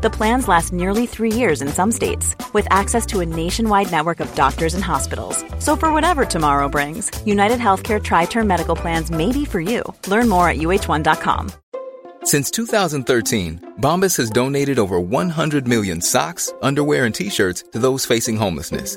The plans last nearly three years in some states, with access to a nationwide network of doctors and hospitals. So, for whatever tomorrow brings, United Healthcare Tri Term Medical Plans may be for you. Learn more at uh1.com. Since 2013, Bombas has donated over 100 million socks, underwear, and t shirts to those facing homelessness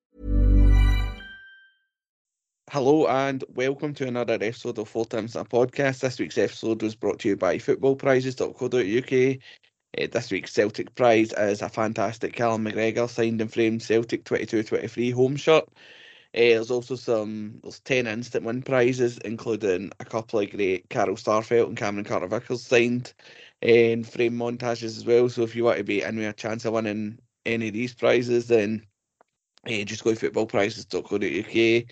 Hello and welcome to another episode of Four Times a Podcast. This week's episode was brought to you by footballprizes.co.uk. Uh, this week's Celtic prize is a fantastic Callum McGregor signed and framed Celtic 22-23 home shirt. Uh, there's also some there's 10 instant win prizes, including a couple of great Carl Starfelt and Cameron Carter Vickers signed and frame montages as well. So if you want to be in with a chance of winning any of these prizes, then uh, just go to footballprizes.co.uk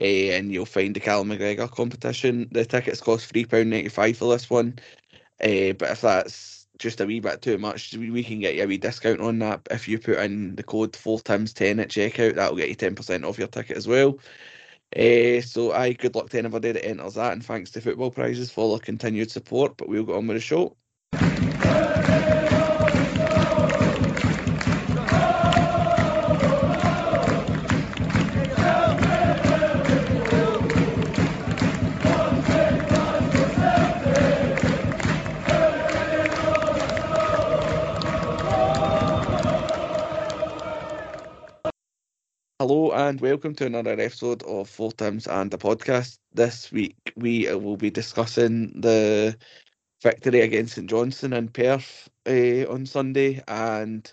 uh, and you'll find the Callum McGregor competition. The tickets cost £3.95 for this one, uh, but if that's just a wee bit too much, we can get you a wee discount on that. If you put in the code 4 times 10 at checkout, that'll get you 10% off your ticket as well. Uh, so, I good luck to anybody that enters that, and thanks to Football Prizes for their continued support. But we'll go on with the show. Hello and welcome to another episode of Four Times and the podcast. This week we will be discussing the victory against St Johnstone in Perth uh, on Sunday and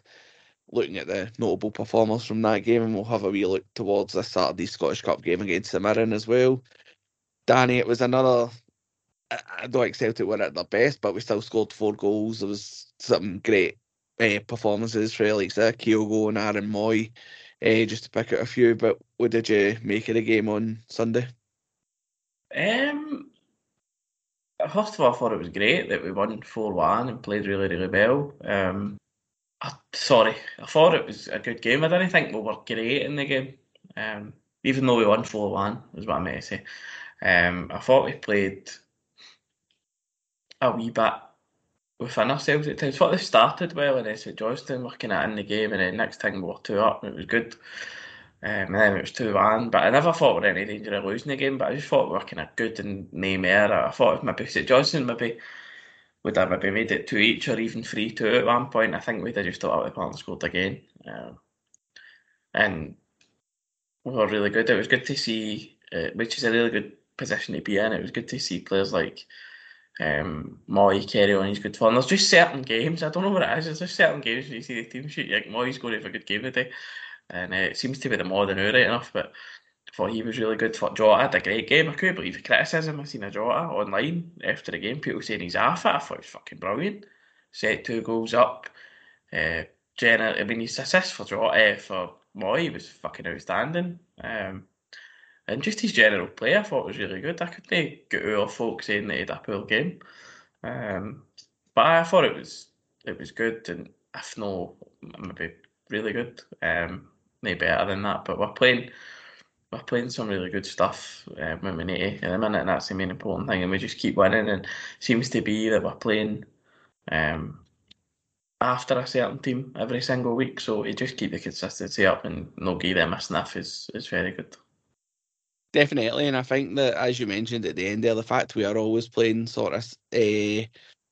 looking at the notable performers from that game, and we'll have a wee look towards this Saturday Scottish Cup game against the Mirren as well. Danny, it was another. I don't accept it were at their best, but we still scored four goals. There was some great uh, performances for Alex Kyogo and Aaron Mooy uh, just to pick out a few. But what did you make of the game on Sunday? Um, first of all, I thought it was great that we won 4 1 and played really, really well. Um, I, sorry, I thought it was a good game. I didn't think we were great in the game, um, even though we won 4 1, is what I meant to say. Um, I thought we played a wee bit within ourselves at times. What they started well St Johnstone were kind of in the game, and then next thing we were two up, and it was good. Um, and then it was 2 1. But I never thought we were in any danger of losing the game, but I just thought we were kind of good and no more. I thought if maybe St Johnstone maybe would have maybe made it 2 each or even 3 2 at one point. I think we'd have just thought out the and scored again. Um, and we were really good. It was good to see, uh, which is a really good position to be in. It was good to see players like um, carry on his good form. There's just certain games, I don't know what it is, there's just certain games when you see the team sheet, like Mooy's going to have a good game today. And uh, it seems to be the modern era right enough, but I thought he was really good. For Jota had a great game. I couldn't believe the criticism I seen of Jota online after the game. People saying he's off it. I thought he was fucking brilliant. Set two goals up. Uh, Jenner, I mean, his assist for Jota, uh, for Mooy was fucking outstanding. Um, and just his general play, I thought was really good. I couldn't get over folks saying that he had a poor game, um, but I thought it was it was good, and if no, maybe really good. Um, maybe better than that, but we're playing we're playing some really good stuff uh, when we need a minute, and that's the main important thing. And we just keep winning, and seems to be that we're playing um, after a certain team every single week. So to just keep the consistency up and no give them a sniff is is very good. Definitely, and I think that as you mentioned at the end there, the fact we are always playing sort of uh,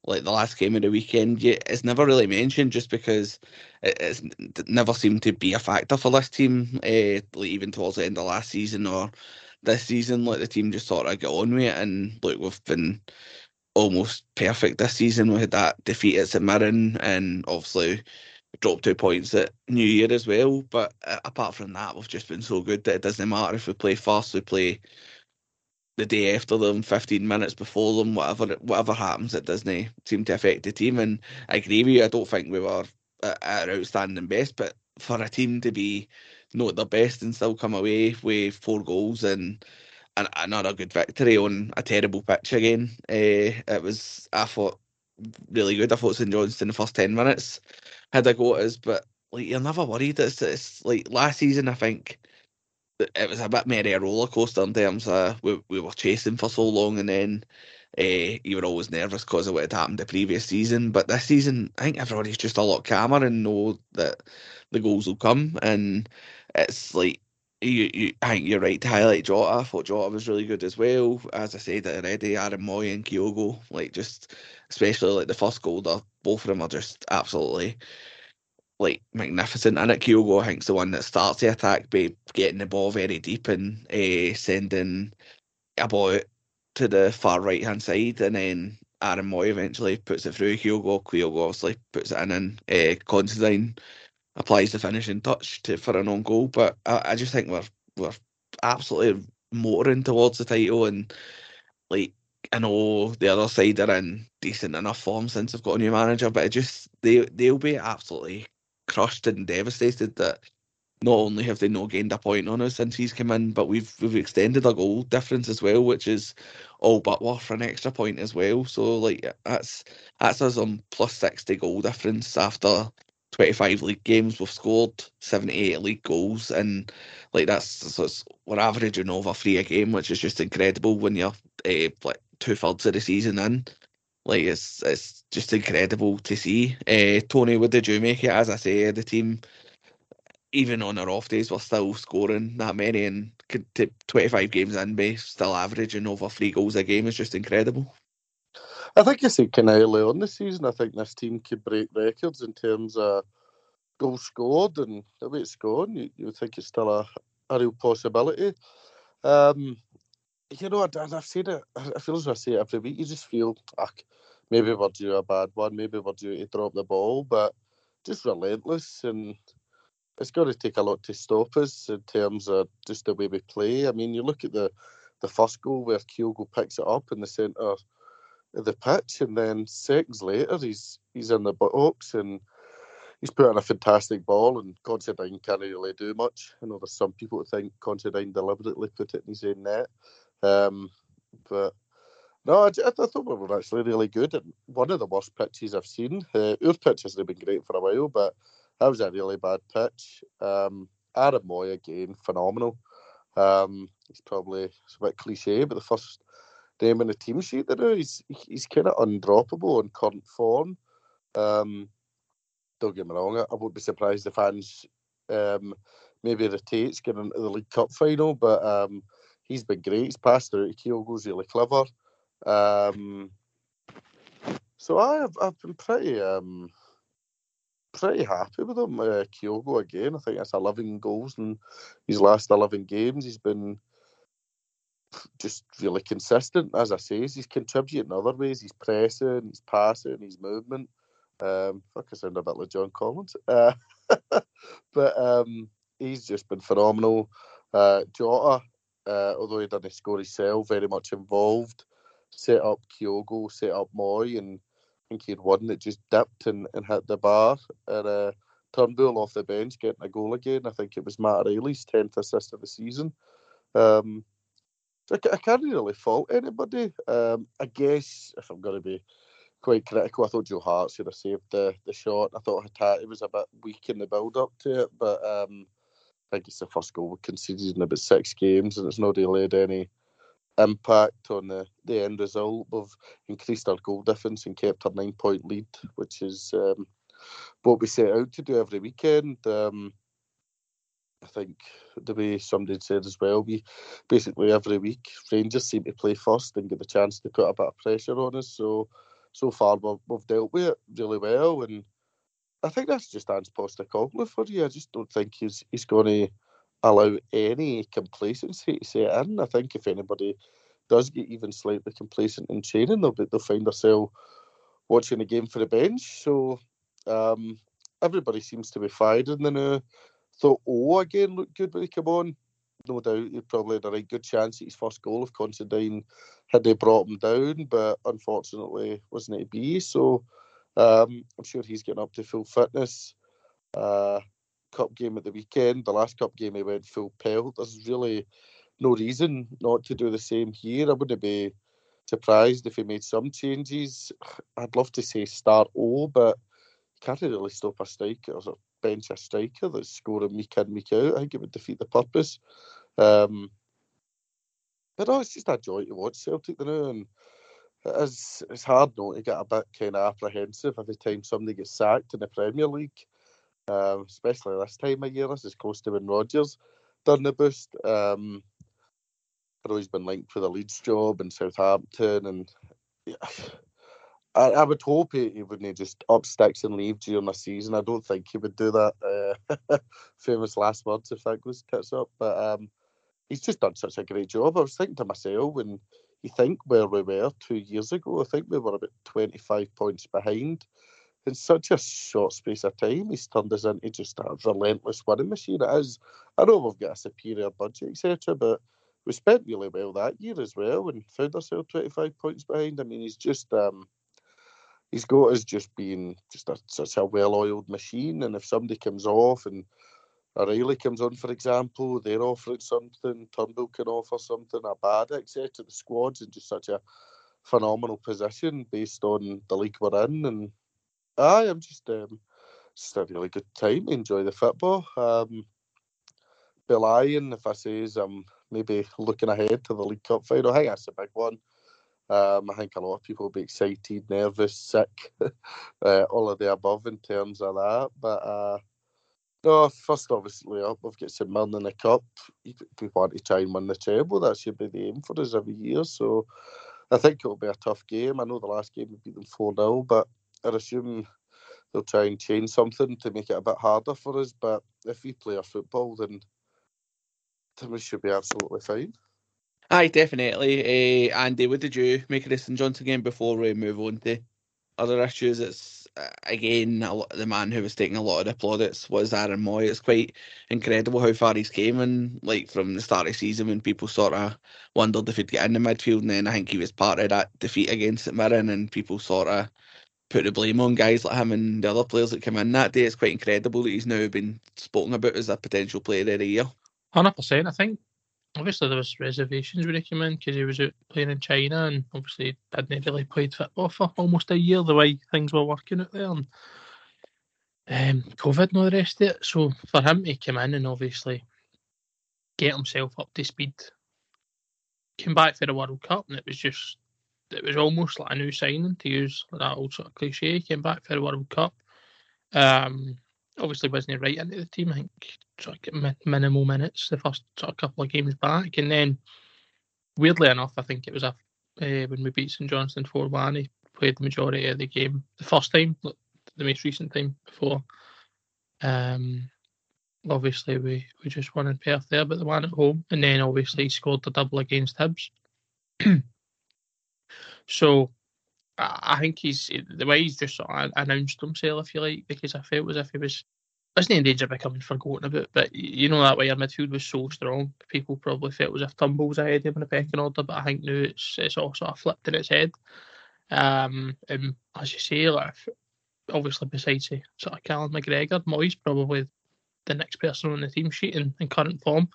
like the last game of the weekend, it's never really mentioned just because it, it's never seemed to be a factor for this team, uh, like even towards the end of last season or this season. Like the team just sort of got on with it, and look, we've been almost perfect this season. We had that defeat at St Mirren, and obviously dropped two points at New Year as well. But uh, apart from that, we've just been so good that it doesn't matter if we play first, we play the day after them, 15 minutes before them, whatever whatever happens, it doesn't seem to affect the team. And I agree with you, I don't think we were at our outstanding best, but for a team to be not the best and still come away with four goals and and another good victory on a terrible pitch again. Uh, it was, I thought, really good. I thought St Johnstone the first 10 minutes had a go at us, but like you're never worried. It's, it's like last season, I think it was a bit more a roller coaster in terms of we, we were chasing for so long and then uh, you were always nervous because of what had happened the previous season. But this season, I think everybody's just a lot calmer and know that the goals will come. And it's like you, you, I think you're right to highlight Jota. I thought Jota was really good as well. As I said already, Aaron Mooy and Kyogo, like just especially like the first goal, both of them are just absolutely like magnificent. And at Kyogo, I think's the one that starts the attack by getting the ball very deep and uh, sending a ball to the far right hand side, and then Aaron Mooy eventually puts it through Kyogo. Kyogo obviously puts it in, and uh, Considine applies the finishing touch to for an own goal. But I, I just think we're we're absolutely motoring towards the title, and like I know the other side are in decent enough form since they've got a new manager, but it just they they'll be absolutely crushed and devastated that not only have they not gained a point on us since he's come in, but we've we've extended our goal difference as well, which is all but worth an extra point as well. So like that's that's us on plus sixty goal difference after 25 league games. We've scored 78 league goals, and like that's so we're averaging over three a game, which is just incredible when you're uh, like two thirds of the season in. Like it's it's just incredible to see. Uh, Tony, what did you make it? As I say, the team, even on our off days, we're still scoring that many, and to 25 games in, be still averaging over three goals a game is just incredible. I think you said kind of early on this season. I think this team could break records in terms of goals scored and the way it's. You, you think it's still a, a real possibility. Um, you know, and I've said it. I feel as I say it every week. You just feel like maybe we're due a bad one, maybe we're due to drop the ball, but just relentless and it's got to take a lot to stop us in terms of just the way we play. I mean, you look at the the first goal where Kyogo picks it up in the centre of the pitch, and then seconds later he's he's in the box and he's put in a fantastic ball. And Considine can't really do much. I know there's some people who think Considine deliberately put it in his own net, um, but no, I, I, thought we were actually really good. And one of the worst pitches I've seen. Uh, our pitch hasn't been great for a while, but that was a really bad pitch. Um, Aaron Mooy again, phenomenal. Um, he's probably it's a bit cliche, but the first name in the team sheet there. He's he's kind of undroppable in current form. Um, don't get me wrong, I, I won't be surprised if fans um, maybe rotates getting into the League Cup final, but um, he's been great. He's passed out. Kyogo's really clever. Um, so I have I've been pretty um, pretty happy with him. Uh, Kyogo again. I think that's 11 goals in his last 11 games. He's been just really consistent. As I say, he's contributing in other ways. He's pressing, he's passing, he's movement. Um, fuck, I sound a bit like John Collins. Uh, but um, he's just been phenomenal. Uh, Jota, uh, although he didn't score himself, very much involved. Set up Kyogo, set up Mooy, and I think he had one that just dipped and, and hit the bar. And uh, Turnbull off the bench getting a goal again. I think it was Matt O'Riley's 10th assist of the season. Um, I, I can't really fault anybody. Um, I guess if I'm going to be quite critical, I thought Joe Hart should have saved the, the shot. I thought Hatate was a bit weak in the build up to it, but um, It's the first goal we conceded in about six games, and it's not really had any impact on the, the end result. We've increased our goal difference and kept our nine point lead, which is um, what we set out to do every weekend. Um, I think the way somebody said as well, we basically every week Rangers seem to play first and get the chance to put a bit of pressure on us. So so far we've, we've dealt with it really well, and I think that's just Ange Postecoglou for you. I just don't think he's he's going to allow any complacency to set in. I think if anybody does get even slightly complacent in training, they'll be, they'll find themselves watching the game for the bench. So um, everybody seems to be firing the new. Thought oh again looked good when he came on. No doubt he probably had a right good chance at his first goal if Considine had they brought him down, but unfortunately wasn't it to be. So um, I'm sure he's getting up to full fitness. Uh, cup game at the weekend, the last cup game he went full pelt. There's really no reason not to do the same here. I wouldn't be surprised if he made some changes. I'd love to say start O, but can't really stop a striker or bench a striker that's scoring week in, week out. I think it would defeat the purpose. Um, but no, it's just a joy to watch Celtic now, and it's, it's hard not to get a bit kind of apprehensive every time somebody gets sacked in the Premier League, um, especially this time of year. This is close to when Rodgers done the boost. Um, I know he's been linked for the Leeds job in Southampton, and yeah, I, I would hope he, he wouldn't just up sticks and leave during the season. I don't think he would do that. Uh, famous last words if that goes tits up. But um, he's just done such a great job. I was thinking to myself when you think where we were two years ago, I think we were about 25 points behind. In such a short space of time, he's turned us into just a relentless winning machine. It is. I know we've got a superior budget, etc., but we spent really well that year as well and found ourselves 25 points behind. I mean, he's just um, he's got us just being just a, such a well-oiled machine. And if somebody comes off and O'Riley comes on, for example, they're offering something. Turnbull can offer something. Abada, etc. The squad's in just such a phenomenal position based on the league we're in. And I am just um, just a really good time. Enjoy the football. Um, Ian, if I says I'm maybe looking ahead to the League Cup final, I think that's a big one. Um, I think a lot of people will be excited, nervous, sick, uh, all of the above in terms of that. But uh, no, first obviously up, we've got St Mirren in the cup. We want to try and win the treble. That should be the aim for us every year. So I think it'll be a tough game. I know the last game we beat them 4 0, but I assume they'll try and change something to make it a bit harder for us. But if we play our football, then, then we should be absolutely fine. Aye, definitely. Uh, Andy, what did you make of this St Johnstone game before we move on to other issues? It's uh, again lot, the man who was taking a lot of the plaudits was Aaron Mooy. It's quite incredible how far he's came, and like from the start of the season when people sort of wondered if he'd get in the midfield, and then I think he was part of that defeat against St Mirren, and people sort of put the blame on guys like him and the other players that came in that day. It's quite incredible that he's now been spoken about as a potential player of the year. Hundred percent. I think obviously there was reservations when he came in because he was out playing in China and obviously hadn't really played football for almost a year the way things were working out there and um, COVID and all the rest of it. So for him to come in and obviously get himself up to speed, came back for the World Cup and it was just it was almost like a new signing to use that old sort of cliche. He came back for the World Cup. Um, obviously wasn't he right into the team. I think sort of get minimal minutes the first sort of couple of games back, and then weirdly enough, I think it was a, uh, when we beat St Johnstone four one. He played the majority of the game the first time, the most recent time before. Um, obviously we we just won in Perth there, but the one at home, and then obviously he scored the double against Hibs. so I think he's the way he's just sort of announced himself, if you like, because I felt as if he was wasn't in danger of becoming forgotten about. But you know that way our midfield was so strong, people probably felt as if Turnbull's ahead of him in the pecking order. But I think now it's it's all sort of flipped in its head. Um, and as you say, like obviously besides sort of Callum McGregor, Mooy's probably the next person on the team sheet in, in current form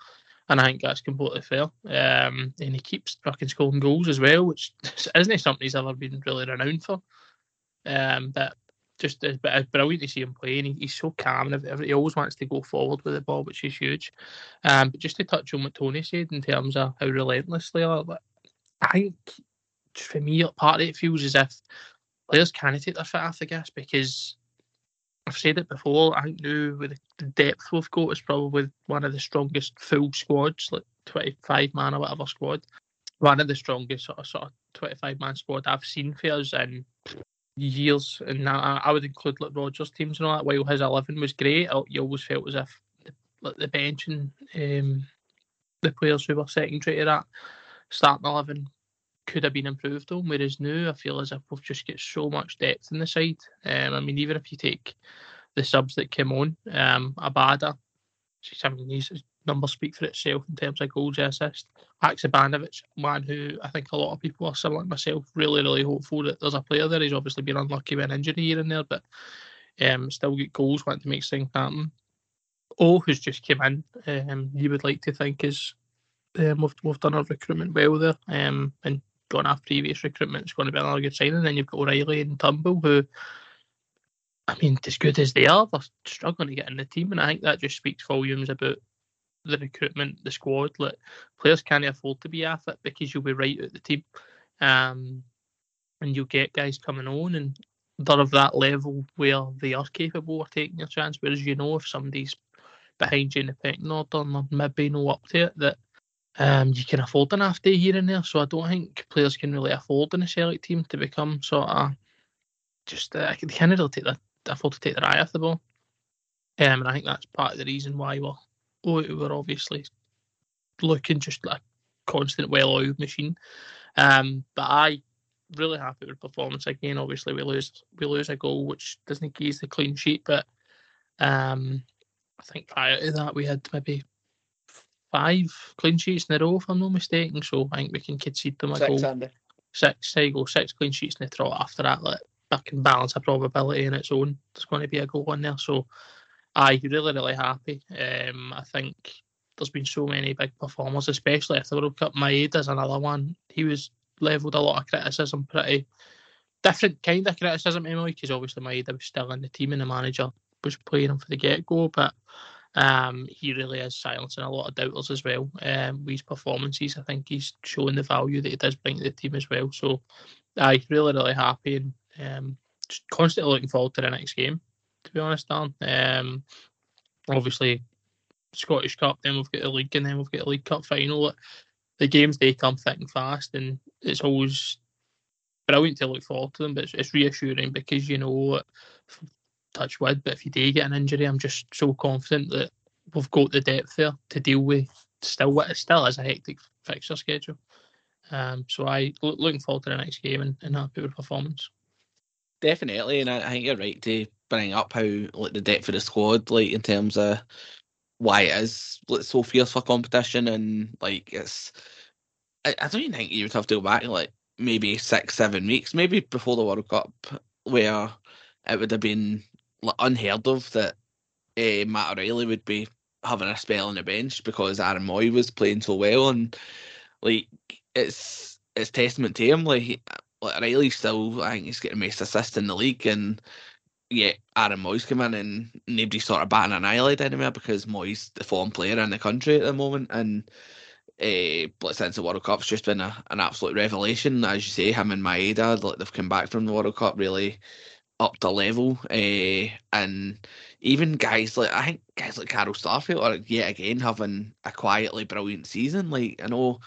and I think that's completely fair. Um, and he keeps fucking scoring goals as well, which isn't something he's ever been really renowned for. Um, but just uh, it's, it's uh, brilliant to see him play, and he, he's so calm. And everything. he always wants to go forward with the ball, which is huge. Um, but just to touch on what Tony said in terms of how relentlessly, uh, are, I think for me, part of it feels as if players can't take their foot off the gas because I've said it before. I think now with the depth we've got, it's probably one of the strongest full squads, like 25 man or whatever squad. One of the strongest sort of, sort of 25 man squad I've seen for us in years. And I, I would include like Rodgers' teams and all that. While his 11 was great, you always felt as if the, like the bench and um, the players who were secondary to that starting 11 could have been improved on. Whereas now, I feel as if we've just got so much depth in the side. Um, I mean, even if you take the subs that came on, um, Abada, I mean, his numbers speak for itself in terms of goals and assists. Haksabanovic, man who I think a lot of people are similar to myself, really, really hopeful that there's a player there. He's obviously been unlucky with an injury here and there, but um, still get goals, wanting to make things happen. Oh, who's just came in, um, you would like to think is um, we've, we've done our recruitment well there um, and gone off previous recruitment. It's going to be another good signing. Then you've got O'Riley and Turnbull, who, I mean, as good as they are, they're struggling to get in the team. And I think that just speaks volumes about the recruitment, the squad. Like, players can't afford to be off it because you'll be right at the team. Um, and you'll get guys coming on and they're of that level where they are capable of taking a chance. Whereas you know if somebody's behind you in the pecking order and maybe no up to it, that um, you can afford an half day here and there. So I don't think players can really afford in a Celtic team to become sort of just uh, they can't really take the, afford to take their eye off the ball. Um, and I think that's part of the reason why we're we're obviously looking just like a constant well-oiled machine. Um, but I really happy with performance again. Obviously, we lose we lose a goal, which doesn't give us the clean sheet. But um, I think prior to that, we had maybe five clean sheets in a row, if I'm not mistaken. So I think we can concede them a Six, goal. Andy. Six, there you go, six clean sheets in the trot after that. Like, that can balance a probability in its own. There's going to be a goal in there. So I really, really happy. Um, I think there's been so many big performers, especially at the World Cup. Maeda's another one. He was levelled a lot of criticism, pretty different kind of criticism me, because obviously Maeda was still in the team and the manager was playing him for the get go. But um, he really is silencing a lot of doubters as well. Um, with his performances, I think he's showing the value that he does bring to the team as well. So, I'm really, really happy and um, just constantly looking forward to the next game. To be honest, Dan. Um, obviously, Scottish Cup, then we've got the league, and then we've got the League Cup final. The games they come thick and fast, and it's always brilliant to look forward to them. But it's, it's reassuring because you know touch wood, but if you do get an injury, I'm just so confident that we've got the depth there to deal with still what it still is a hectic fixture schedule. Um, so I look, looking forward to the next game and, and happy with performance. Definitely, and I, I think you're right to bring up how like the depth of the squad, like in terms of why it is like, so fierce for competition, and like it's. I, I don't even think you would have to go back like maybe six, seven weeks, maybe before the World Cup, where it would have been like, unheard of that uh, Matt O'Riley would be having a spell on the bench because Aaron Mooy was playing so well, and like it's it's testament to him. Like, like O'Riley still, I think he's getting most assists in the league, and yeah, Aaron Mooy's come in and nobody's sort of batting an eyelid anymore because Mooy's the form player in the country at the moment, and. Uh, since the World Cup's just been a, an absolute revelation, as you say, him and Maeda, like they've come back from the World Cup really up to level. Uh, and even guys like I think guys like Carl Starfelt are yet again having a quietly brilliant season. Like I know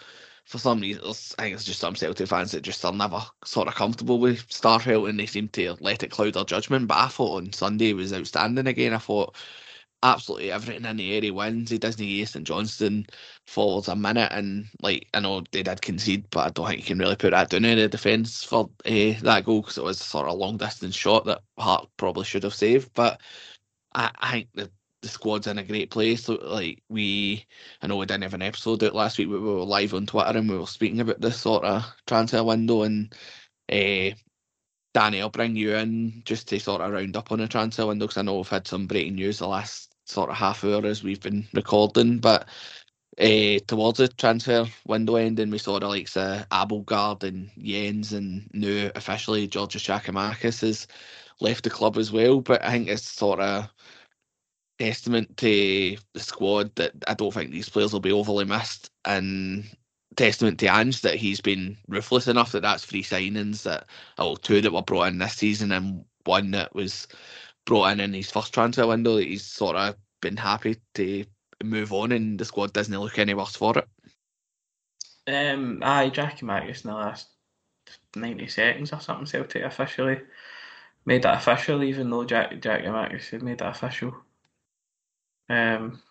for some reason I think it's just some Celtic fans that just are never sort of comfortable with Starfelt and they seem to let it cloud their judgment. But I thought on Sunday was outstanding again. I thought absolutely everything in the area wins. He doesn't need St Johnstone forwards a minute, and like I know they did concede, but I don't think you can really put that down in the defence for uh, that goal because it was sort of a long distance shot that Hart probably should have saved. But I, I think the the squad's in a great place. Like we, I know we didn't have an episode out last week, we were live on Twitter and we were speaking about this sort of transfer window and. Uh, Danny, I'll bring you in just to sort of round up on the transfer window because I know we've had some breaking news the last sort of half hour as we've been recording, but uh, towards the transfer window ending, we saw the likes of Abildgaard and Jenz, and now officially Georgios Giakoumakis has left the club as well. But I think it's sort of testament to the squad that I don't think these players will be overly missed, and testament to Ange that he's been ruthless enough that that's three signings that, oh, two that were brought in this season and one that was brought in in his first transfer window that he's sort of been happy to move on and the squad doesn't look any worse for it. Um, aye, Giakoumakis in the last 90 seconds or something, Celtic officially made that official, even though Jack, Giakoumakis had made that official. Um,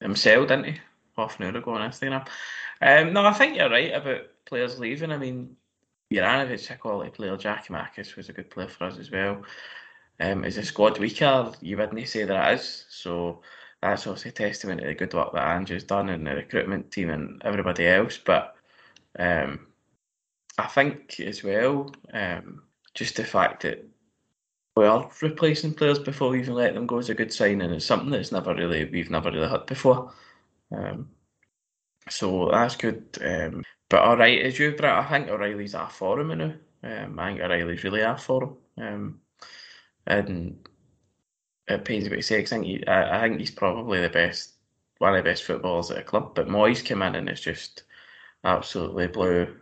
himself, didn't he? Half an hour ago on Instagram. Um, no, I think you're right about players leaving. I mean, Juranovic, a quality player. Giakoumakis was a good player for us as well. Um, is a squad weaker? You wouldn't say that it is. So that's obviously testament to the good work that Andrew's done and the recruitment team and everybody else. But um, I think as well, um, just the fact that we are replacing players before we even let them go is a good sign, and it's something that's never really we've never really had before. Um, so that's good. Um, but all right, as you, Brett, I think O'Riley's a for him now. Um, I think O'Riley's really a for him. Um, and it pains me to say, I think, he, I, I, think he's probably the best, one of the best footballers at a club. But Mooy's came in and it's just absolutely blew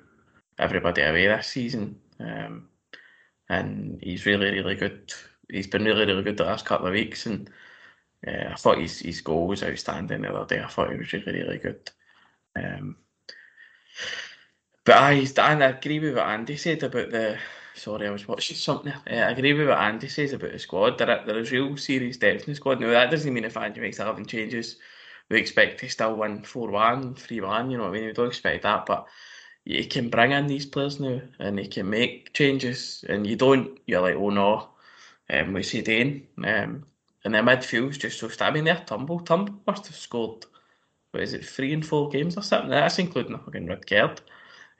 everybody away this season. Um, and he's really, really good. He's been really, really good the last couple of weeks. And uh, I thought his, his goal was outstanding the other day. I thought he was really, really good. Um, but I, I agree with what Andy said about the. Sorry, I was watching something. Uh, I agree with what Andy says about the squad. There, there is real serious depth in the squad. Now, that doesn't mean if Andy makes 11 changes, we expect to still win 4 1, 3 1. You know what I mean? We don't expect that. But you can bring in these players now and they can make changes. And you don't, you're like, oh no, um, we see doing? Um, and the midfield's just so I there. Turnbull. Turnbull must have scored, what is it, three and four games or something? That's including fucking card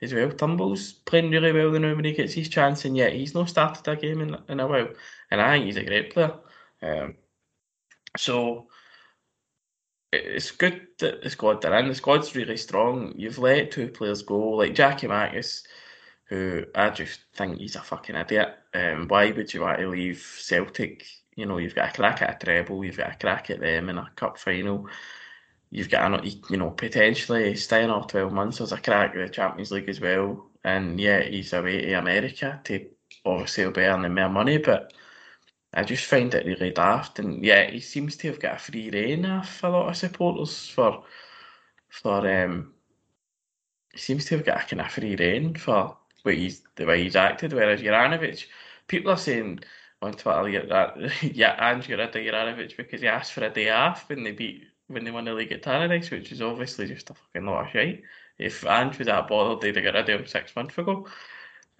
as well. Turnbull's playing really well now when he gets his chance, and yet he's not started a game in, in a while. And I think he's a great player. Um, so it's good that the squad they're in. The squad's really strong. You've let two players go, like Giakoumakis, who I just think he's a fucking idiot. Um, why would you want to leave Celtic you know, you've got a crack at a treble, you've got a crack at them in a cup final. You've got, a, you know, potentially staying off 12 months. as a crack at the Champions League as well. And yeah, he's away to America to obviously be earning more money, but I just find it really daft. And yeah, he seems to have got a free reign off a lot of supporters for, for, um, he seems to have got a kind of free reign for what he's, the way he's acted, whereas Juranovic, people are saying, on Twitter that yeah, Andrew Ridder Juranovic because he asked for a day off when they beat when they won the league at Tannadice, which is obviously just a fucking lot of. If Andrew was that bothered, they'd have got rid of him six months ago.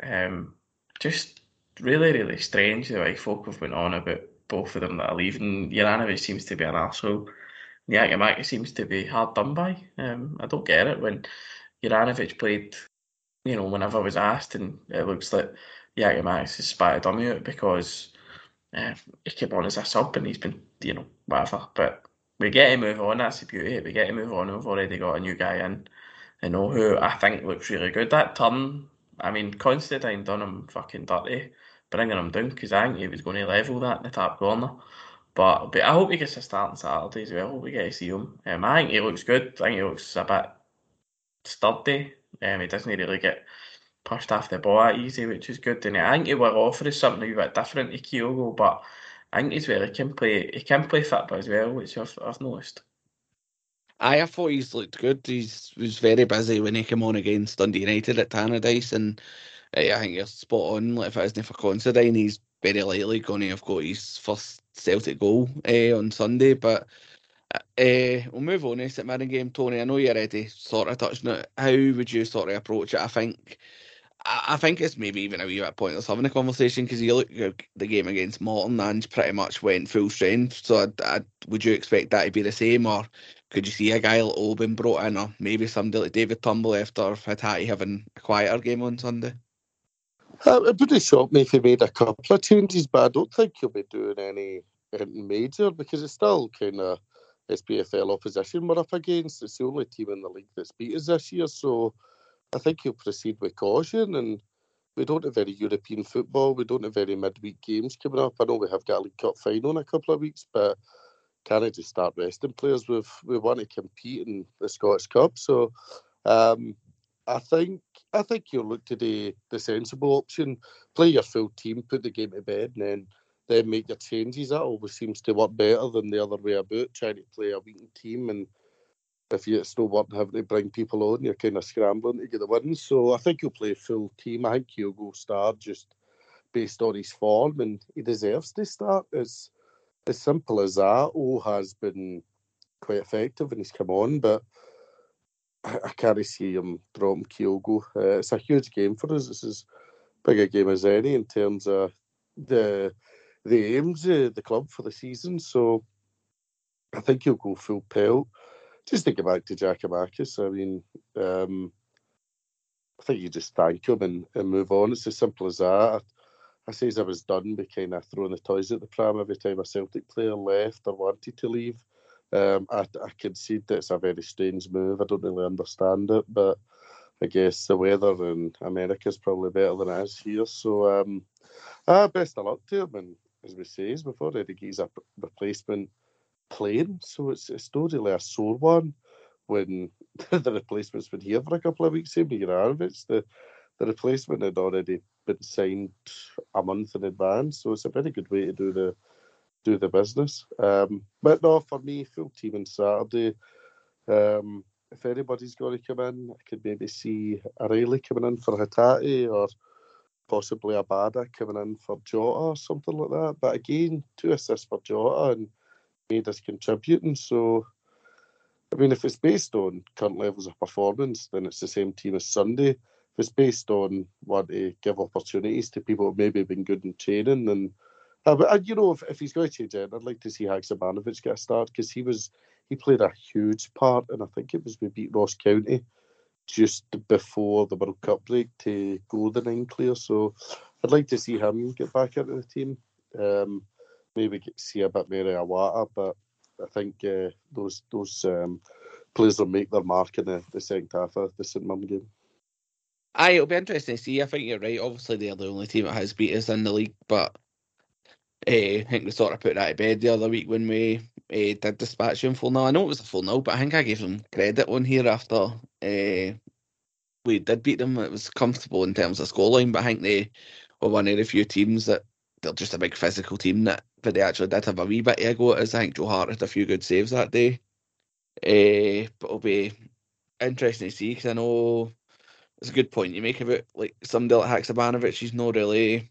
Um, just really, really strange the way folk have went on about both of them that are leaving. Juranovic seems to be an arsehole. Giakoumakis seems to be hard done by. Um, I don't get it when Juranovic played, you know, whenever I was asked, and it looks like Giakoumakis has spatted him out because uh, he came on as a sub and he's been, you know, whatever. But we get to move on. That's the beauty. We get to move on. We've already got a new guy in, you know, who I think looks really good. That turn, I mean, Constantine done him fucking dirty, bringing him down because I think he was going to level that in the top corner. But, but I hope he gets a start on Saturday as well. I hope we get to see him. Um, I think he looks good. I think he looks a bit sturdy. Um, he doesn't really get pushed off the ball that easy, which is good. And I think he will offer us something a bit different to Kyogo, but I think he's. He can play. He can play football as well, which I've, I've noticed. I, I thought he's looked good. He's was very busy when he came on against Dundee United at Tannadice, and I think he's spot on. Like if it isn't for Considine, he's very likely going to have got his first Celtic goal uh, on Sunday. But uh, we'll move on to St Mirren game, Tony. I know you're already sort of touching it. How would you sort of approach it? I think I think it's maybe even a wee bit pointless having a conversation because you look at the game against Morton and pretty much went full strength. So I'd, I'd, would you expect that to be the same, or could you see a guy like Oban brought in, or maybe somebody like David Turnbull after Hatate having a quieter game on Sunday? Uh, it wouldn't shock me if he made a couple of changes, but I don't think he'll be doing any, major because it's still kind of SPFL opposition we're up against. It's the only team in the league that's beat us this year, so I think he'll proceed with caution. And we don't have any European football. We don't have any midweek games coming up. I know we have got a League Cup final in a couple of weeks, but can I just start resting players? We've we want to compete in the Scottish Cup, so um, I think I think you'll look to the the sensible option. Play your full team, put the game to bed, and then then make your changes. That always seems to work better than the other way about, trying to play a weakened team. And if you, it's no work having to bring people on, you're kind of scrambling to get the win. So I think he'll play full team. I think he'll go start just based on his form, and he deserves to start. It's as simple as that. O has been quite effective when he's come on, but I can't see him dropping Kyogo. Uh, it's a huge game for us. This is big game as any in terms of the the aims of the club for the season. So I think he'll go full pelt. Just get back to Giakoumakis, I mean, um, I think you just thank him and, and move on. It's as simple as that. I, I say I was done with kind of throwing the toys at the pram every time a Celtic player left or wanted to leave. Um, I, I concede that it's a very strange move. I don't really understand it, but I guess the weather in America is probably better than it is here. So, um, uh, best of luck to him. And as we say, before already he's a replacement plane, so it's, it's not really a sore one when the replacement's been here for a couple of weeks. Same with Juranovic, the the replacement had already been signed a month in advance, so it's a very good way to do the do the business. Um, but no, for me, full team on Saturday. Um, if anybody's going to come in, I could maybe see O'Riley coming in for Hatate or possibly Abada coming in for Jota or something like that. But again, two assists for Jota and made us contributing. So, I mean, if it's based on current levels of performance, then it's the same team as Sunday. If it's based on wanting to give opportunities to people who maybe have been good in training, then uh, but uh, you know, if, if he's going to change it, I'd like to see Haksabanovic get a start because he was he played a huge part, and I think it was we beat Ross County just before the World Cup break to go the nine clear. So I'd like to see him get back into the team. Um, maybe get, see a bit more of Iwata, but I think uh, those those um, players will make their mark in the, the second half of the St Mirren game. Aye, it'll be interesting to see. I think you're right. Obviously, they're the only team that has beat us in the league, but I think we sort of put that to bed the other week when we uh, did dispatch them full nil. I know it was a full nil, but I think I gave them credit on here after uh, we did beat them. It was comfortable in terms of scoreline, but I think they were one of the few teams that they're just a big physical team that, but they actually did have a wee bit of ego. As I think Joe Hart had a few good saves that day. Uh, but it'll be interesting to see because I know it's a good point you make about like somebody like Haksabanovic. He's not really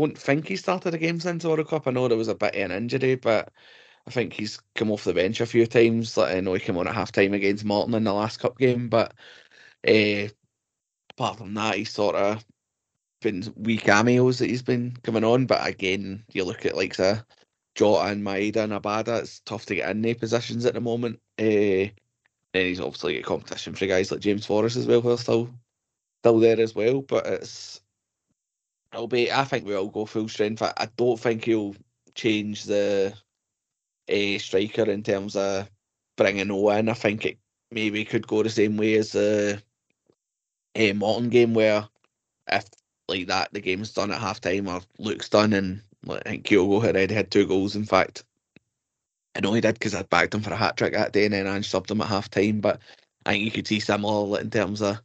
don't think he started a game since World Cup. I know there was a bit of an injury, but I think he's come off the bench a few times. Like, I know he came on at half time against Morton in the last cup game, but uh, apart from that, he's sort of been wee cameos that he's been coming on. But again, you look at like the Jota and Maeda and Abada, it's tough to get in their positions at the moment. Uh, then he's obviously got competition for guys like James Forrest as well, who are still still there as well. But it's it'll be. I think we'll go full strength. I, I don't think he'll change the a uh, striker in terms of bringing Owen. I think it maybe could go the same way as the a Morton game where if like that the game's done at half time or Luke's done and like, I think Kyogo had already had two goals. In fact, I know he did because I'd backed him for a hat trick that day and then I subbed him at half time. But I think you could see similar in terms of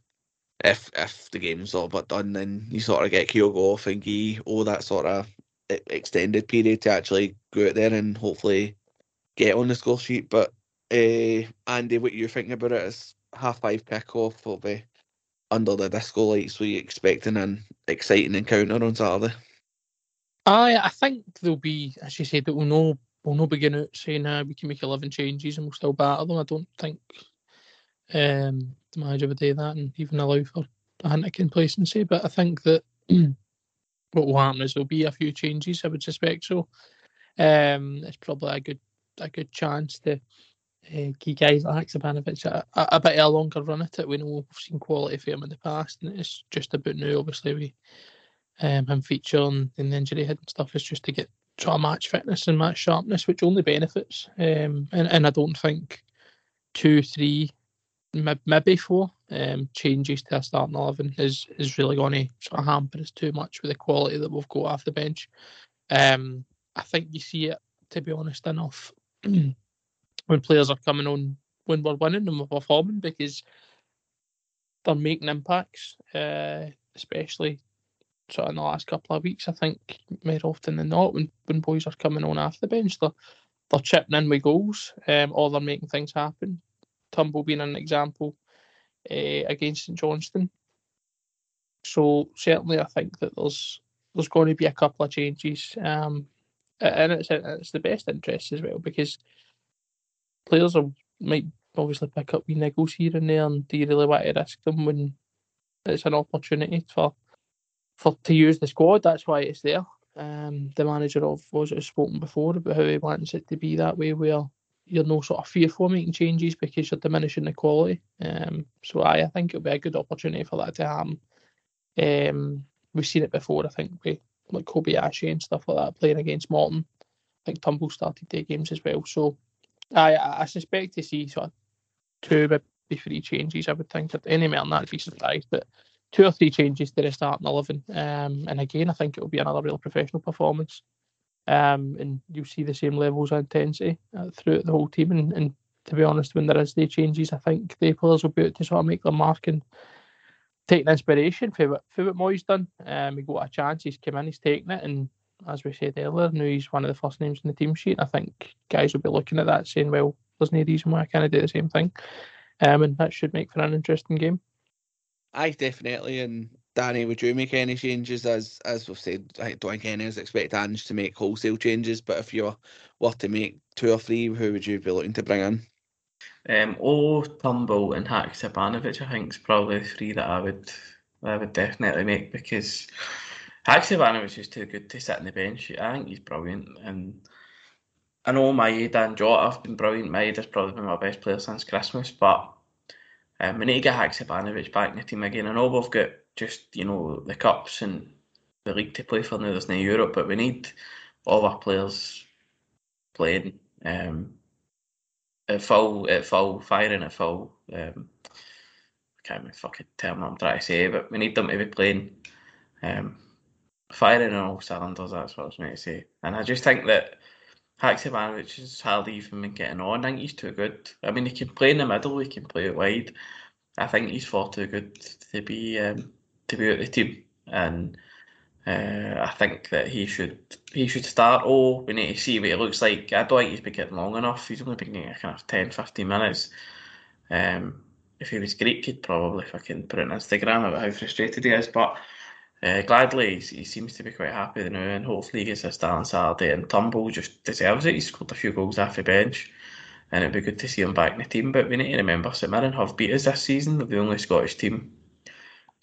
if if the game's all but done, then you sort of get Kyogo off and Gee all that sort of extended period to actually go out there and hopefully get on the score sheet. But uh, Andy, what you're thinking about it is half five kickoff will be under the disco lights. So you expecting an exciting encounter on Saturday? I I think there'll be, as you said, that we'll know we'll not begin saying uh, we can make eleven changes and we'll still battle them. I don't think um, the manager would do that and even allow for a hint of complacency. But I think that what will happen is there'll be a few changes. I would suspect so. Um, it's probably a good a good chance to uh, give guys like Haksabanovic a, a, a bit of a longer run at it. We know we've seen quality for him in the past, and it's just about now. Obviously, we um, him featuring in the injury hit and stuff is just to get sort of match fitness and match sharpness, which only benefits. Um, and and I don't think two, three maybe four um, changes to a starting eleven is is really going to sort of hamper us too much with the quality that we've got off the bench. Um, I think you see it to be honest enough when players are coming on when we're winning and we're performing because they're making impacts, uh, especially sort of in the last couple of weeks. I think more often than not, when, when boys are coming on off the bench, they're, they're chipping in with goals um, or they're making things happen. Turnbull being an example uh, against St Johnstone. So certainly, I think that there's there's going to be a couple of changes, um, and it's it's the best interest as well because players are, might obviously pick up wee niggles here and there, and do you really want to risk them when it's an opportunity for for to use the squad? That's why it's there. Um, the manager of was has spoken before about how he wants it to be that way, where you're no sort of fearful making changes because you're diminishing the quality. Um, so I, I think it'll be a good opportunity for that to happen. Um, we've seen it before, I think, with like Kobe Kobayashi and stuff like that playing against Morton. I think Turnbull started their games as well. So I I suspect to see sort of two maybe three changes. I would think at any more than that, I'd be surprised. But two or three changes to the starting eleven. Um, and again, I think it will be another real professional performance. Um, and you see the same levels of intensity uh, throughout the whole team. And, and to be honest, when there is the changes, I think the players will be able to sort of make their mark and taking inspiration for what for what Mooy's done. Um, he got a chance, he's come in, he's taken it, and as we said earlier, now he's one of the first names in the team sheet. I think guys will be looking at that saying, well, there's no reason why I can't do the same thing. Um, and that should make for an interesting game. I definitely, and Danny, would you make any changes? As as we've said, I don't think expect Ange to make wholesale changes, but if you were to make two or three, who would you be looking to bring in? Um, O, Turnbull, and Haksabanovic, I think, is probably three that I would I would definitely make because Haksabanovic is too good to sit on the bench. I think he's brilliant, and I know Maeda and Jota have been brilliant. Maeda's probably been my best player since Christmas, but um, we need to get Haksabanovic back in the team again. I know we've got just you know the cups and the league to play for now. There's no Europe, but we need all our players playing. Um, at full at full firing at full um, I can't even fucking term what I'm trying to say, but we need them to be playing um, firing on all cylinders, that's what I was meant to say. And I just think that Haksabanovic is hardly even been getting on. I think he's too good. I mean he can play in the middle, he can play it wide. I think he's far too good to be um, to be at the team. And uh, I think that he should he should start. Oh, we need to see what it looks like. I don't think he's been getting long enough. He's only been getting kind of 10, 15 minutes. Um, if he was Greek, he'd probably fucking put it on Instagram about how frustrated he is. But uh, gladly, he seems to be quite happy now, and hopefully he gets a start on Saturday. And Turnbull just deserves it. He scored a few goals off the bench, and it'd be good to see him back in the team. But we need to remember, St Mirren have beat us this season. They're the only Scottish team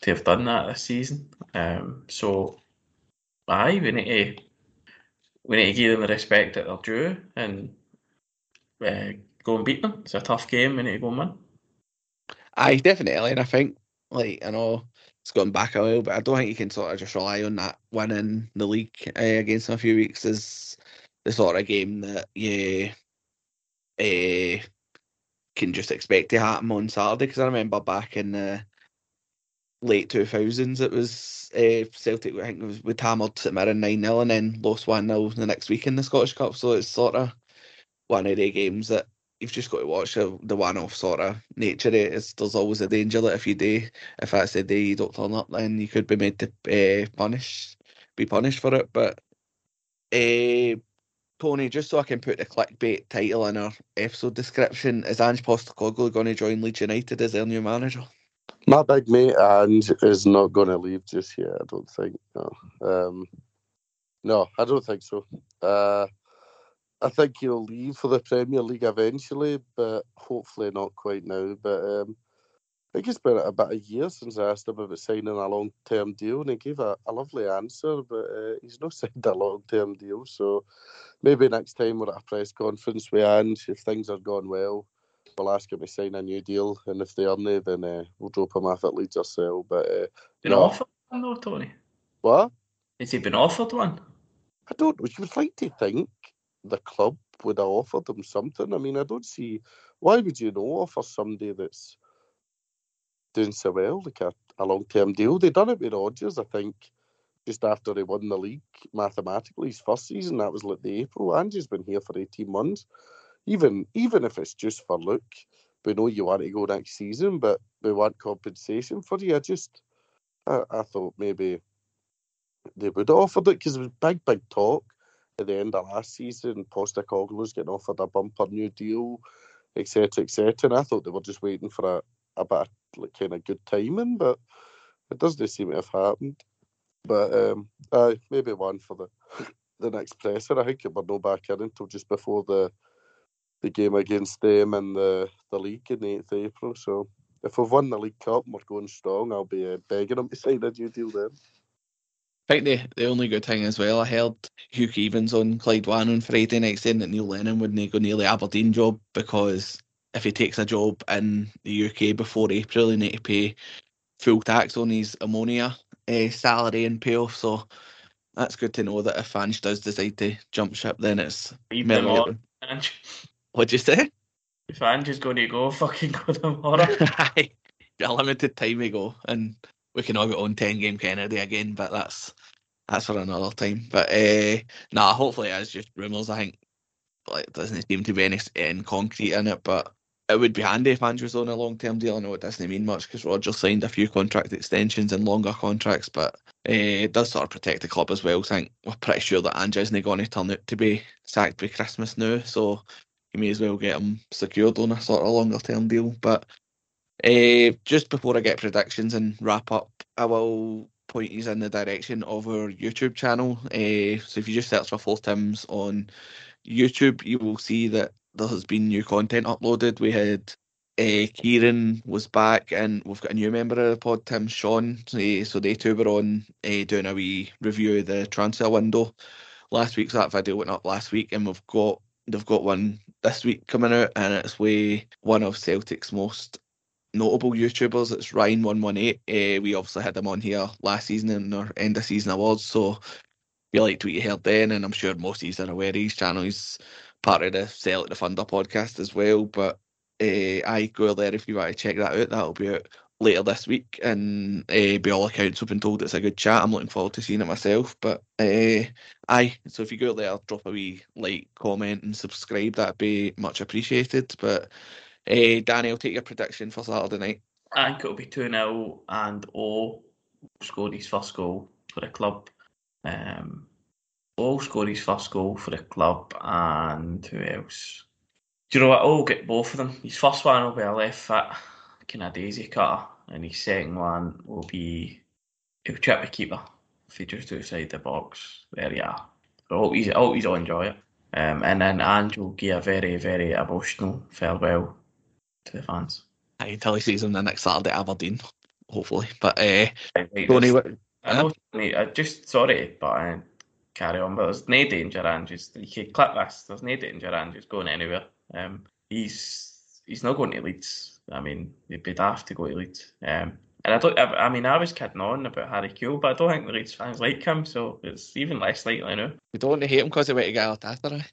to have done that this season. Um, so aye, we need to we need to give them the respect that they're due and uh, go and beat them. It's a tough game. We need to go and win. Aye, definitely, and I think like I know it's gone back a while, but I don't think you can sort of just rely on that winning the league uh, against them a few weeks as the sort of game that you uh, can just expect to happen on Saturday. Because I remember back in the late 2000s, it was uh, Celtic, I think it was with hammered St Mirren 9 0 and then lost 1 0 the next week in the Scottish Cup. So it's sort of one of the games that you've just got to watch the, the one off sort of nature. It's, there's always a danger that if you do, if that's the day you don't turn up, then you could be made to uh, punish, be punished for it. But uh, Tony, just so I can put the clickbait title in our episode description, is Ange Postecoglou going to join Leeds United as their new manager? My big mate and is not going to leave just yet. I don't think. No, um, no, I don't think so. Uh, I think he'll leave for the Premier League eventually, but hopefully not quite now. But um, I think it's been about a year since I asked him about signing a long term deal, and he gave a, a lovely answer, but uh, he's not signed a long term deal. So maybe next time we're at a press conference with Ange, if things are going well, we'll ask him to sign a new deal, and if they aren't, then uh, we'll drop him off at Leeds ourselves. But uh, been no. offered one though, Tony. What? Has he been offered one? I don't. know. You would like to think the club would have offered him something. I mean, I don't see why would you not offer somebody that's doing so well like a, a long term deal. They done it with Rodgers, I think, just after he won the league mathematically his first season. That was like the April. Angie's been here for eighteen months. Even even if it's just for look, we know you want to go next season, but we want compensation for you. I just I, I thought maybe they would have offered it because it was big, big talk at the end of last season. Postecoglou was getting offered a bumper new deal, etc., etc. And I thought they were just waiting for a, a bit of like, kind of good timing, but it doesn't seem to have happened. But um, aye, maybe one for the the next presser. I think we're no back in until just before the the game against them in the, the league in the 8th April. So if we've won the League Cup and we're going strong, I'll be uh, begging them to sign a new deal then. I think the, the only good thing as well, I heard Hugh Keevins on Clyde One on Friday night saying that Neil Lennon wouldn't go near the Aberdeen job because if he takes a job in the UK before April, he need to pay full tax on his Omonia uh, salary and payoff. So that's good to know that if Ange does decide to jump ship, then it's Leave them merely- on. What'd you say? If Ange is going to go, fucking go tomorrow. Aye, a limited time ago, and we can all get on ten game Kennedy again, but that's that's for another time. But uh, nah, hopefully it's just rumours. I think like it doesn't seem to be any, concrete in it, but it would be handy if Andrew's on a long term deal. I know it doesn't mean much because Roger signed a few contract extensions and longer contracts, but uh, it does sort of protect the club as well. I think we're pretty sure that Andrew isn't going to turn out to be sacked by Christmas now, so you may as well get him secured on a sort of longer term deal. But uh, just before I get predictions and wrap up, I will point you in the direction of our YouTube channel. Uh, so if you just search for Full Tims on YouTube, you will see that there has been new content uploaded. We had uh, Kieran was back, and we've got a new member of the pod, Tim Sean. Uh, so they two were on uh, doing a wee review of the transfer window last week. So that video went up last week, and we've got they've got one this week coming out, and it's with one of Celtic's most notable YouTubers. It's Ryan one one eight. Uh, we obviously had him on here last season in our end of season awards, so you liked what you heard then, and I'm sure most of you are aware his channel. He's part of the Celtic the Funder podcast as well. But uh, I go there if you want to check that out. That'll be out later this week, and uh, by all accounts, we've been told it's a good chat. I'm looking forward to seeing it myself. But uh, aye, so if you go there, drop a wee like, comment, and subscribe. That'd be much appreciated. But uh, Danny, I'll take your prediction for Saturday night. I think it'll be 2 0 and O scored his first goal for the club. Um, O scored his first goal for the club, and who else? Do you know what? O will get both of them. His first one will be a left foot kind of daisy cutter, and his second one will be he'll chip the keeper if he just outside the box. There you are. I hope he's, I hope he's all enjoy it. Um, and then Ange will give a very, very emotional farewell to the fans. I until he sees him the next Saturday at Aberdeen, hopefully. But uh, Right, Tony, what, I know, I just sorry, but uh, carry on. But there's no danger, Andrews. You can clip this. There's no danger, Andrews going anywhere. Um, he's he's not going to Leeds. I mean, they'd be daft to go to Leeds. Um, and I don't. I, I mean, I was kidding on about Harry Kewell, but I don't think the Leeds fans like him, so it's even less likely now. you don't want to hate him because he went to Galatasaray.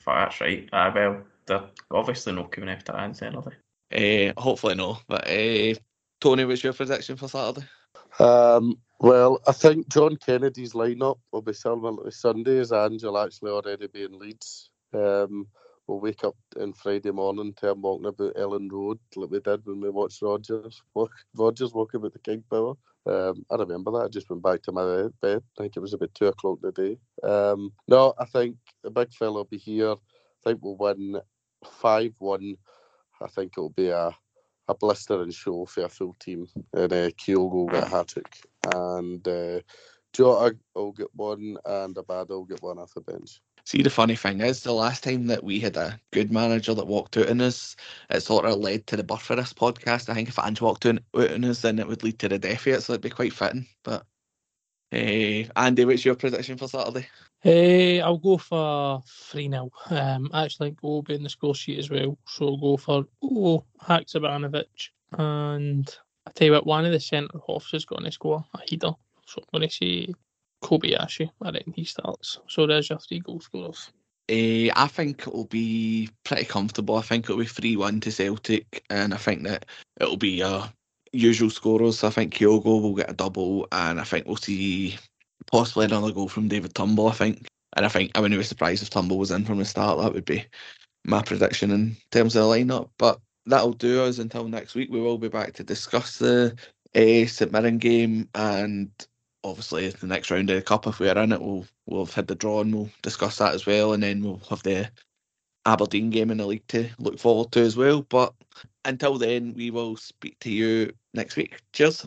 Fuck, that's right. Ah, well, they're obviously not coming after Ange, are they? Uh, hopefully no. But uh, Tony, what's your prediction for Saturday? Um, well, I think John Kennedy's lineup will be similar to Sunday, as Angel actually already be in Leeds. Um, we'll wake up on Friday morning to him walking about Elland Road like we did when we watched Rodgers walk, Rodgers walking about the King Power. Um, I remember that. I just went back to my bed. I think it was about two o'clock today. Um, no, I think the big fella will be here. I think we'll win 5 1. I think it'll be a a blistering show for a full team. And uh, Kyogo will get a hat trick. And uh, Jota will get one, and Abada will get one off the bench. See, the funny thing is, the last time that we had a good manager that walked out on us, it sort of led to the birth of this podcast. I think if Ange walked out on us, then it would lead to the death of it, so it'd be quite fitting. But uh, Andy, what's your prediction for Saturday? Hey, I'll go for 3 0. Um, I actually think O will be in the score sheet as well. So I'll go for O, Haksabanovic. And I tell you what, one of the centre halves is going to score a header. So I'm going to say Kobayashi. I reckon he starts. So there's your three goal scorers. Uh, I think it'll be pretty comfortable. I think it'll be 3 1 to Celtic, and I think that it'll be uh, usual scorers. I think Kyogo will get a double, and I think we'll see possibly another goal from David Turnbull, I think. And I think I wouldn't be surprised if Tumble was in from the start. That would be my prediction in terms of the lineup. But that'll do us until next week. We will be back to discuss the uh, St Mirren game and obviously the next round of the cup, if we're in it, we'll we'll have had the draw and we'll discuss that as well, and then we'll have the Aberdeen game in the league to look forward to as well. But until then, we will speak to you next week. Cheers.